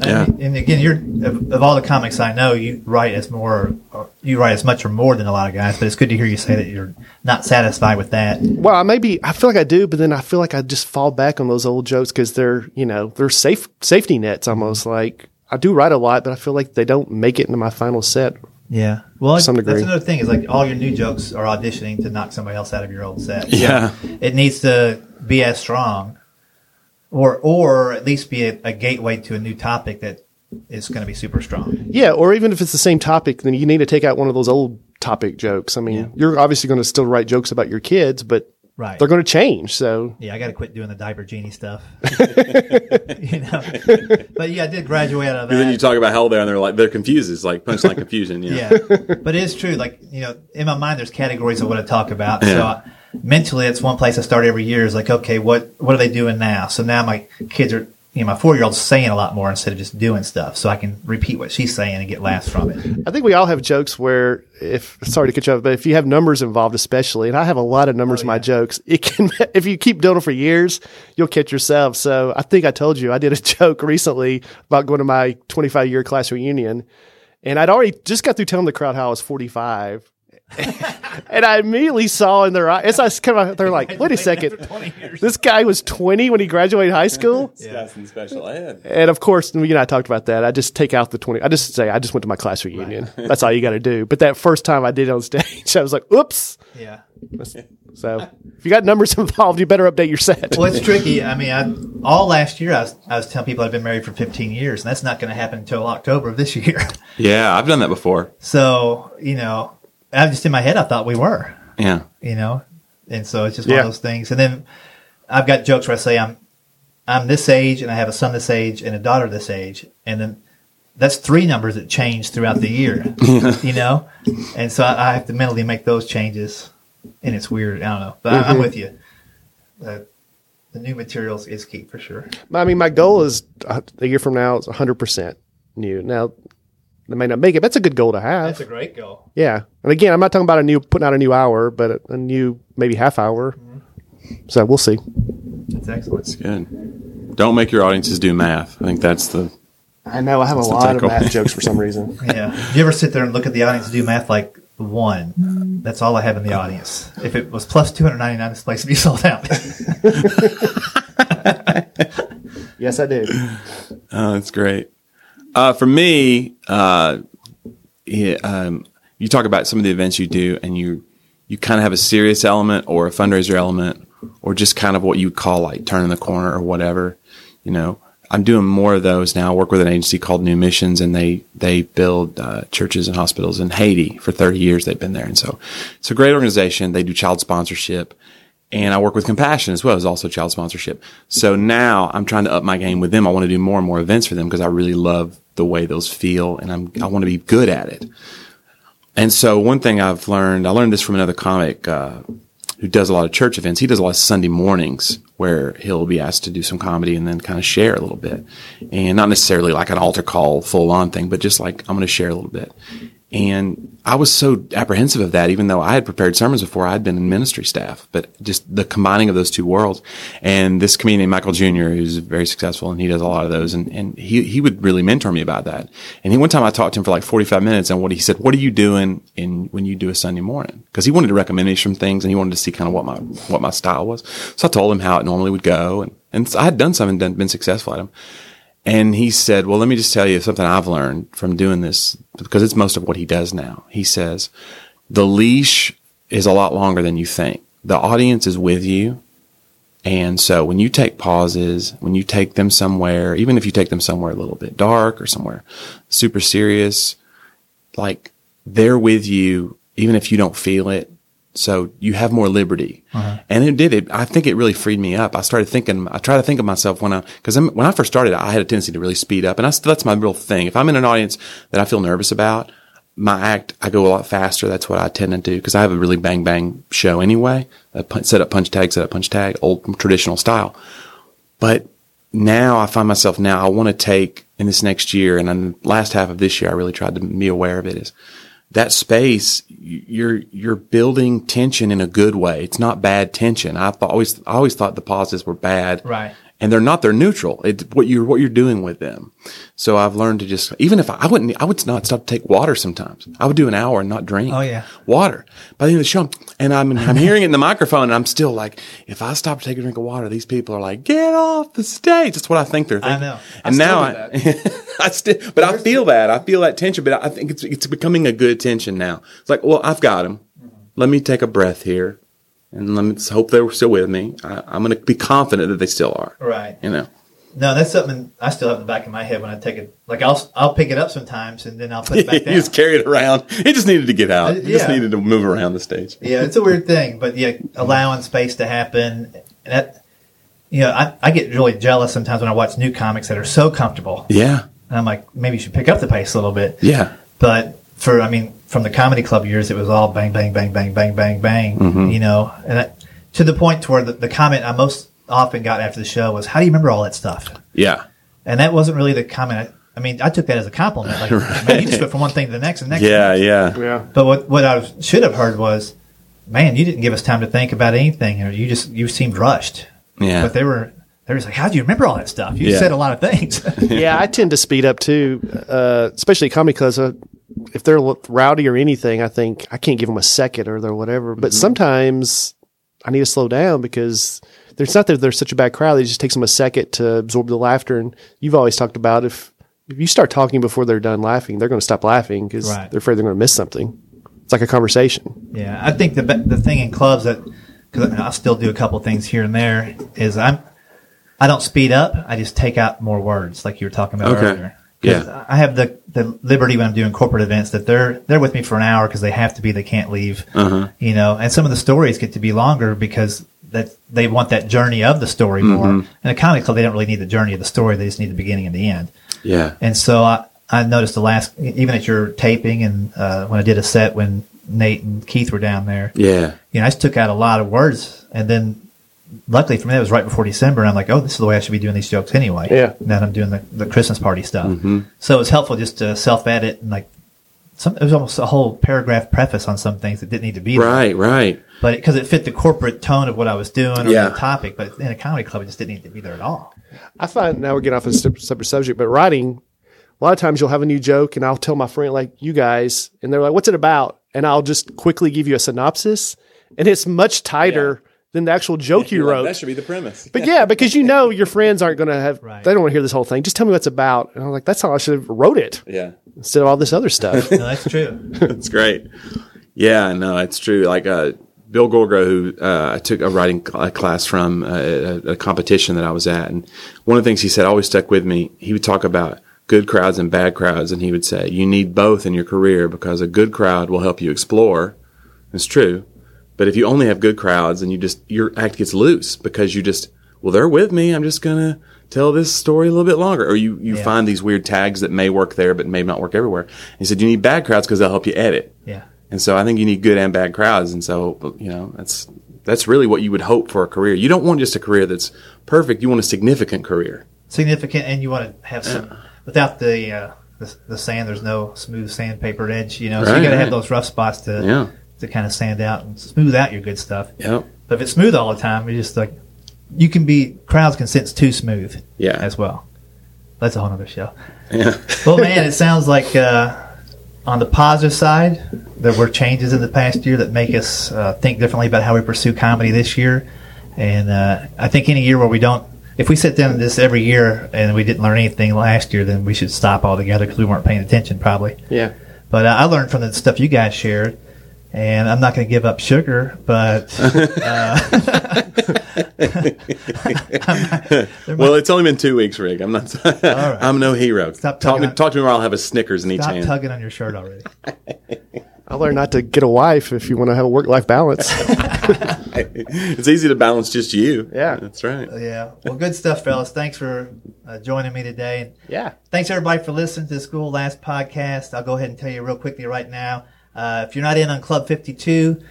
Yeah.
And, and again, you're of, of all the comics I know, you write as more, or you write as much or more than a lot of guys. But it's good to hear you say that you're not satisfied with that.
Well, I maybe I feel like I do, but then I feel like I just fall back on those old jokes because they're you know they're safe safety nets almost. Like I do write a lot, but I feel like they don't make it into my final set
Yeah. Well,
some
that's another thing is like all your new jokes are auditioning to knock somebody else out of your old set. So
Yeah.
It needs to be as strong or, or at least be a, a gateway to a new topic that is going to be super strong.
Yeah, or even if it's the same topic, then you need to take out one of those old topic jokes. I mean,
Yeah.
you're obviously going to still write jokes about your kids, but
Right.
they're going to change. So
Yeah, I got to quit doing the diaper genie stuff. you know, but yeah, I did graduate out of that.
And then you talk about hell there, and they're like they're confused. It's like punchline confusion. Yeah.
yeah, but it is true. Like you know, in my mind, there's categories of what I talk about. So I, mentally, it's one place I start every year. Is like, okay, what what are they doing now? So now my kids are, you know, my four year old's saying a lot more instead of just doing stuff. So I can repeat what she's saying and get laughs from it.
I think we all have jokes where, if sorry to cut you off, but if you have numbers involved, especially, and I have a lot of numbers oh, in my jokes, it can if you keep doing it for years, you'll catch yourself. So I think I told you I did a joke recently about going to my 25 year class reunion, and I'd already just got through telling the crowd how I was 45. and I immediately saw in their eyes, as I was kind of, they're like, wait a second, this guy was 20 when he graduated high school.
That's in special ed.
And of course, you and I talked about that. I just take out the 20. I just say, I just went to my class reunion. That's all you got to do. But that first time I did it on stage, I was like, oops.
Yeah.
So if you got numbers involved, you better update your set.
Well, it's tricky. I mean, I, all last year I was, I was telling people I've been married for 15 years, and that's not going to happen until October of this year.
Yeah, I've done that before.
So you know, I just in my head I thought we were.
Yeah.
you know, and so it's just one
Yeah.
of those things. And then I've got jokes where I say I'm I'm this age and I have a son this age and a daughter this age, and then that's three numbers that change throughout the year, you know, and so I, I have to mentally make those changes, and it's weird. I don't know, but I, I'm with you. Uh, the new materials is key for sure.
I mean, my goal is uh, a year from now is 100% new. Now, they may not make it. That's a good goal to have.
That's a great goal.
yeah. And again, I'm not talking about a new, putting out a new hour, but a, a new maybe half hour. Mm-hmm. So we'll see.
That's excellent.
It's good. Don't make your audiences do math. I think that's the
I know I have a
the
lot of math jokes for some reason.
Yeah. Do you ever sit there and look at the audience and do math like one? That's all I have in the audience. If it was plus 299, this place would be sold out.
yes, I do.
Oh, that's great. Uh, for me, uh, yeah, um, you talk about some of the events you do, and you you kind of have a serious element or a fundraiser element, or just kind of what you call like turning the corner or whatever. You know, I'm doing more of those now. I work with an agency called New Missions, and they they build uh, churches and hospitals in Haiti. For 30 years, they've been there, and so it's a great organization. They do child sponsorship and I work with Compassion as well as also child sponsorship. So now I'm trying to up my game with them. I want to do more and more events for them because I really love the way those feel and I'm, I want to be good at it. And so one thing I've learned, I learned this from another comic, uh, who does a lot of church events. He does a lot of Sunday mornings where he'll be asked to do some comedy and then kind of share a little bit. And not necessarily like an altar call full on thing, but just like I'm going to share a little bit. And I was so apprehensive of that, even though I had prepared sermons before I'd been in ministry staff, but just the combining of those two worlds. And this comedian Michael Jr., who's very successful and he does a lot of those. And, and he, he would really mentor me about that. And he, one time I talked to him for like 45 minutes and what he said, what are you doing in, when you do a Sunday morning? Cause he wanted to recommend me some things and he wanted to see kind of what my, what my style was. So I told him how it normally would go. And, and I had done some and done, been successful at them. And he said, well, let me just tell you something I've learned from doing this because it's most of what he does now. He says, the leash is a lot longer than you think. The audience is with you. And so when you take pauses, when you take them somewhere, even if you take them somewhere a little bit dark or somewhere super serious, like they're with you, even if you don't feel it. So you have more liberty. Uh-huh. And it did it. I think it really freed me up. I started thinking, I try to think of myself when I, cause I'm, when I first started, I had a tendency to really speed up and I, that's my real thing. If I'm in an audience that I feel nervous about, my act, I go a lot faster. That's what I tend to do because I have a really bang bang show anyway. Pun- set up punch tag, set up punch tag, old traditional style. But now I find myself now I want to take in this next year and in the last half of this year I really tried to be aware of it is that space you're you're building tension in a good way. It's not bad tension. I thought, always I always thought the pauses were bad.
Right.
And they're not, they're neutral. It's what you're, what you're doing with them. So I've learned to just, even if I, I wouldn't, I would not stop to take water sometimes. I would do an hour and not drink.
Oh, yeah.
Water. By the end of the show, and I'm, I'm hearing it in the microphone and I'm still like, if I stop to take a drink of water, these people are like, get off the stage. That's what I think they're thinking.
I know.
And now I, I still, but I feel that. I feel that tension, but I think it's it's becoming a good tension now. It's like, well, I've got them. Let me take a breath here, and let's hope they're still with me. I, I'm going to be confident that they still are.
Right.
You know.
No, that's something I still have in the back of my head when I take it. Like I'll I'll pick it up sometimes and then I'll put it back
you
down.
just carry it around. It just needed to get out. It just needed to move around the stage.
Yeah, it's a weird thing, but yeah, allowing space to happen. And that, you know, I, I get really jealous sometimes when I watch new comics that are so comfortable.
Yeah.
And I'm like, maybe you should pick up the pace a little bit.
Yeah.
But for, I mean, from the comedy club years, it was all bang, bang, bang, bang, bang, bang, bang,
Mm-hmm.
you know, and that, to the point to where the, the comment I most often got after the show was, how do you remember all that stuff?
Yeah.
And that wasn't really the comment. I, I mean, I took that as a compliment. Like, man, you just went from one thing to the next and the next.
Yeah. Yeah.
Yeah.
But what what I should have heard was, man, you didn't give us time to think about anything, or you just you seemed rushed.
Yeah.
But they were they were just like, how do you remember all that stuff? You
Yeah.
said a lot of things.
yeah, I tend to speed up too, uh, especially comedy clubs. Uh, if they're rowdy or anything, I think I can't give them a second or they're whatever. But mm-hmm. sometimes I need to slow down because there's not that they're such a bad crowd. It just takes them a second to absorb the laughter. And you've always talked about if if you start talking before they're done laughing, they're going to stop laughing because
Right.
they're afraid they're going to miss something. It's like a conversation.
yeah, I think the the thing in clubs that because I still do a couple things here and there is I'm I don't speed up. I just take out more words, like you were talking about
Okay.
earlier. 'Cause
Yeah.
I have the, the liberty when I'm doing corporate events that they're they're with me for an hour because they have to be. They can't leave.
Uh-huh.
You know, and some of the stories get to be longer because that they want that journey of the story more.
Mm-hmm.
In a comedy club, they don't really need the journey of the story. They just need the beginning and the end.
Yeah.
And so I, I noticed the last, even at your taping and uh, when I did a set when Nate and Keith were down there,
Yeah.
you know, I just took out a lot of words. And then luckily for me, that was right before December. And I'm like, oh, this is the way I should be doing these jokes anyway.
Yeah.
And then I'm doing the, the Christmas party stuff.
Mm-hmm.
So it was helpful just to self edit and like, some, it was almost a whole paragraph preface on some things that didn't need to be there.
Right. Right.
But because it, fit the corporate tone of what I was doing or
Yeah.
the topic, but in a comedy club, it just didn't need to be there at all.
I find now we're getting off a separate separate subject, but writing, a lot of times you'll have a new joke and I'll tell my friend, like you guys, and they're like, what's it about? And I'll just quickly give you a synopsis and it's much tighter than the actual joke you wrote.
That should be the premise.
but yeah, because you know your friends aren't going to have,
Right.
they don't want to hear this whole thing. Just tell me what it's about. And I'm like, that's how I should have wrote it
yeah.
instead of all this other stuff.
No, that's true.
That's great. Yeah, no, it's true. Like uh, Bill Gorgro, who uh, I took a writing cl- class from uh, a, a competition that I was at, and one of the things he said always stuck with me. He would talk about good crowds and bad crowds, and he would say you need both in your career because a good crowd will help you explore. It's true, but if you only have good crowds and you just your act gets loose because you just well they're with me, I'm just gonna tell this story a little bit longer, or you you
Yeah.
find these weird tags that may work there but may not work everywhere. He said you need bad crowds because they'll help you edit.
Yeah.
And so I think you need good and bad crowds. And so, you know, that's, that's really what you would hope for a career. You don't want just a career that's perfect. You want a significant career.
significant, and you want to have some without the, uh, the the sand. There's no smooth sandpapered edge, you know. So
Right,
you got to
right.
have those rough spots to
Yeah.
To kind of sand out and smooth out your good stuff.
Yep.
But if it's smooth all the time, it's just like you can be crowds can sense too smooth.
Yeah.
as well. That's a whole other show.
Yeah.
Well, man, it sounds like uh, on the positive side, there were changes in the past year that make us uh, think differently about how we pursue comedy this year. And uh, I think any year where we don't, if we sit down this every year and we didn't learn anything last year, then we should stop altogether because we weren't paying attention probably.
yeah.
But uh, I learned from the stuff you guys shared. And I'm not going to give up sugar, but
well, it's only been two weeks, Rik. I'm not, I'm no hero.
Stop
talk, me,
on-
talk to me or I'll have a Snickers in each
stop
hand.
tugging on your shirt already.
I learned not to get a wife if you want to have a work life balance.
it's easy to balance just you.
Yeah.
That's right.
Yeah. Well, good stuff, fellas. Thanks for uh, joining me today.
yeah.
Thanks everybody for listening to the School Last podcast. I'll go ahead and tell you real quickly right now. Uh, if you're not in on Club 52,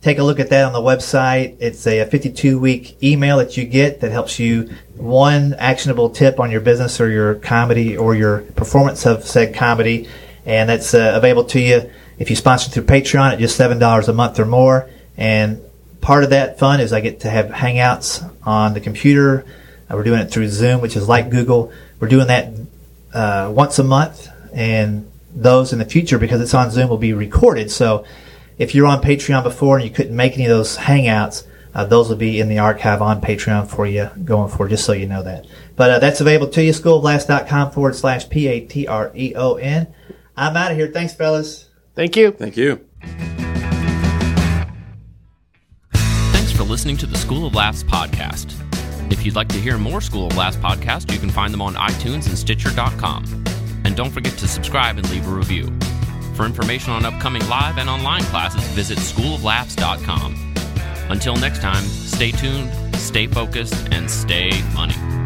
take a look at that on the website. It's a 52 week email that you get that helps you one actionable tip on your business or your comedy or your performance of said comedy. And that's uh, available to you if you sponsor through Patreon at just $7 a month or more. And part of that fun is I get to have hangouts on the computer. Uh, we're doing it through Zoom, which is like Google. We're doing that uh, once a month, and those in the future because it's on Zoom will be recorded. So if you're on Patreon before and you couldn't make any of those hangouts, Uh, those will be in the archive on Patreon for you going forward, just so you know that. But uh, that's available to you, schooloflaughs.com forward slash P A T R E O N. I'm out of here. Thanks, fellas.
Thank you.
Thank you.
Thanks for listening to the School of Laughs podcast. If you'd like to hear more School of Laughs podcasts, you can find them on iTunes and Stitcher.com. Don't forget to subscribe and leave a review. For information on upcoming live and online classes, visit schooloflaughs.com. Until next time, stay tuned, stay focused, and stay funny.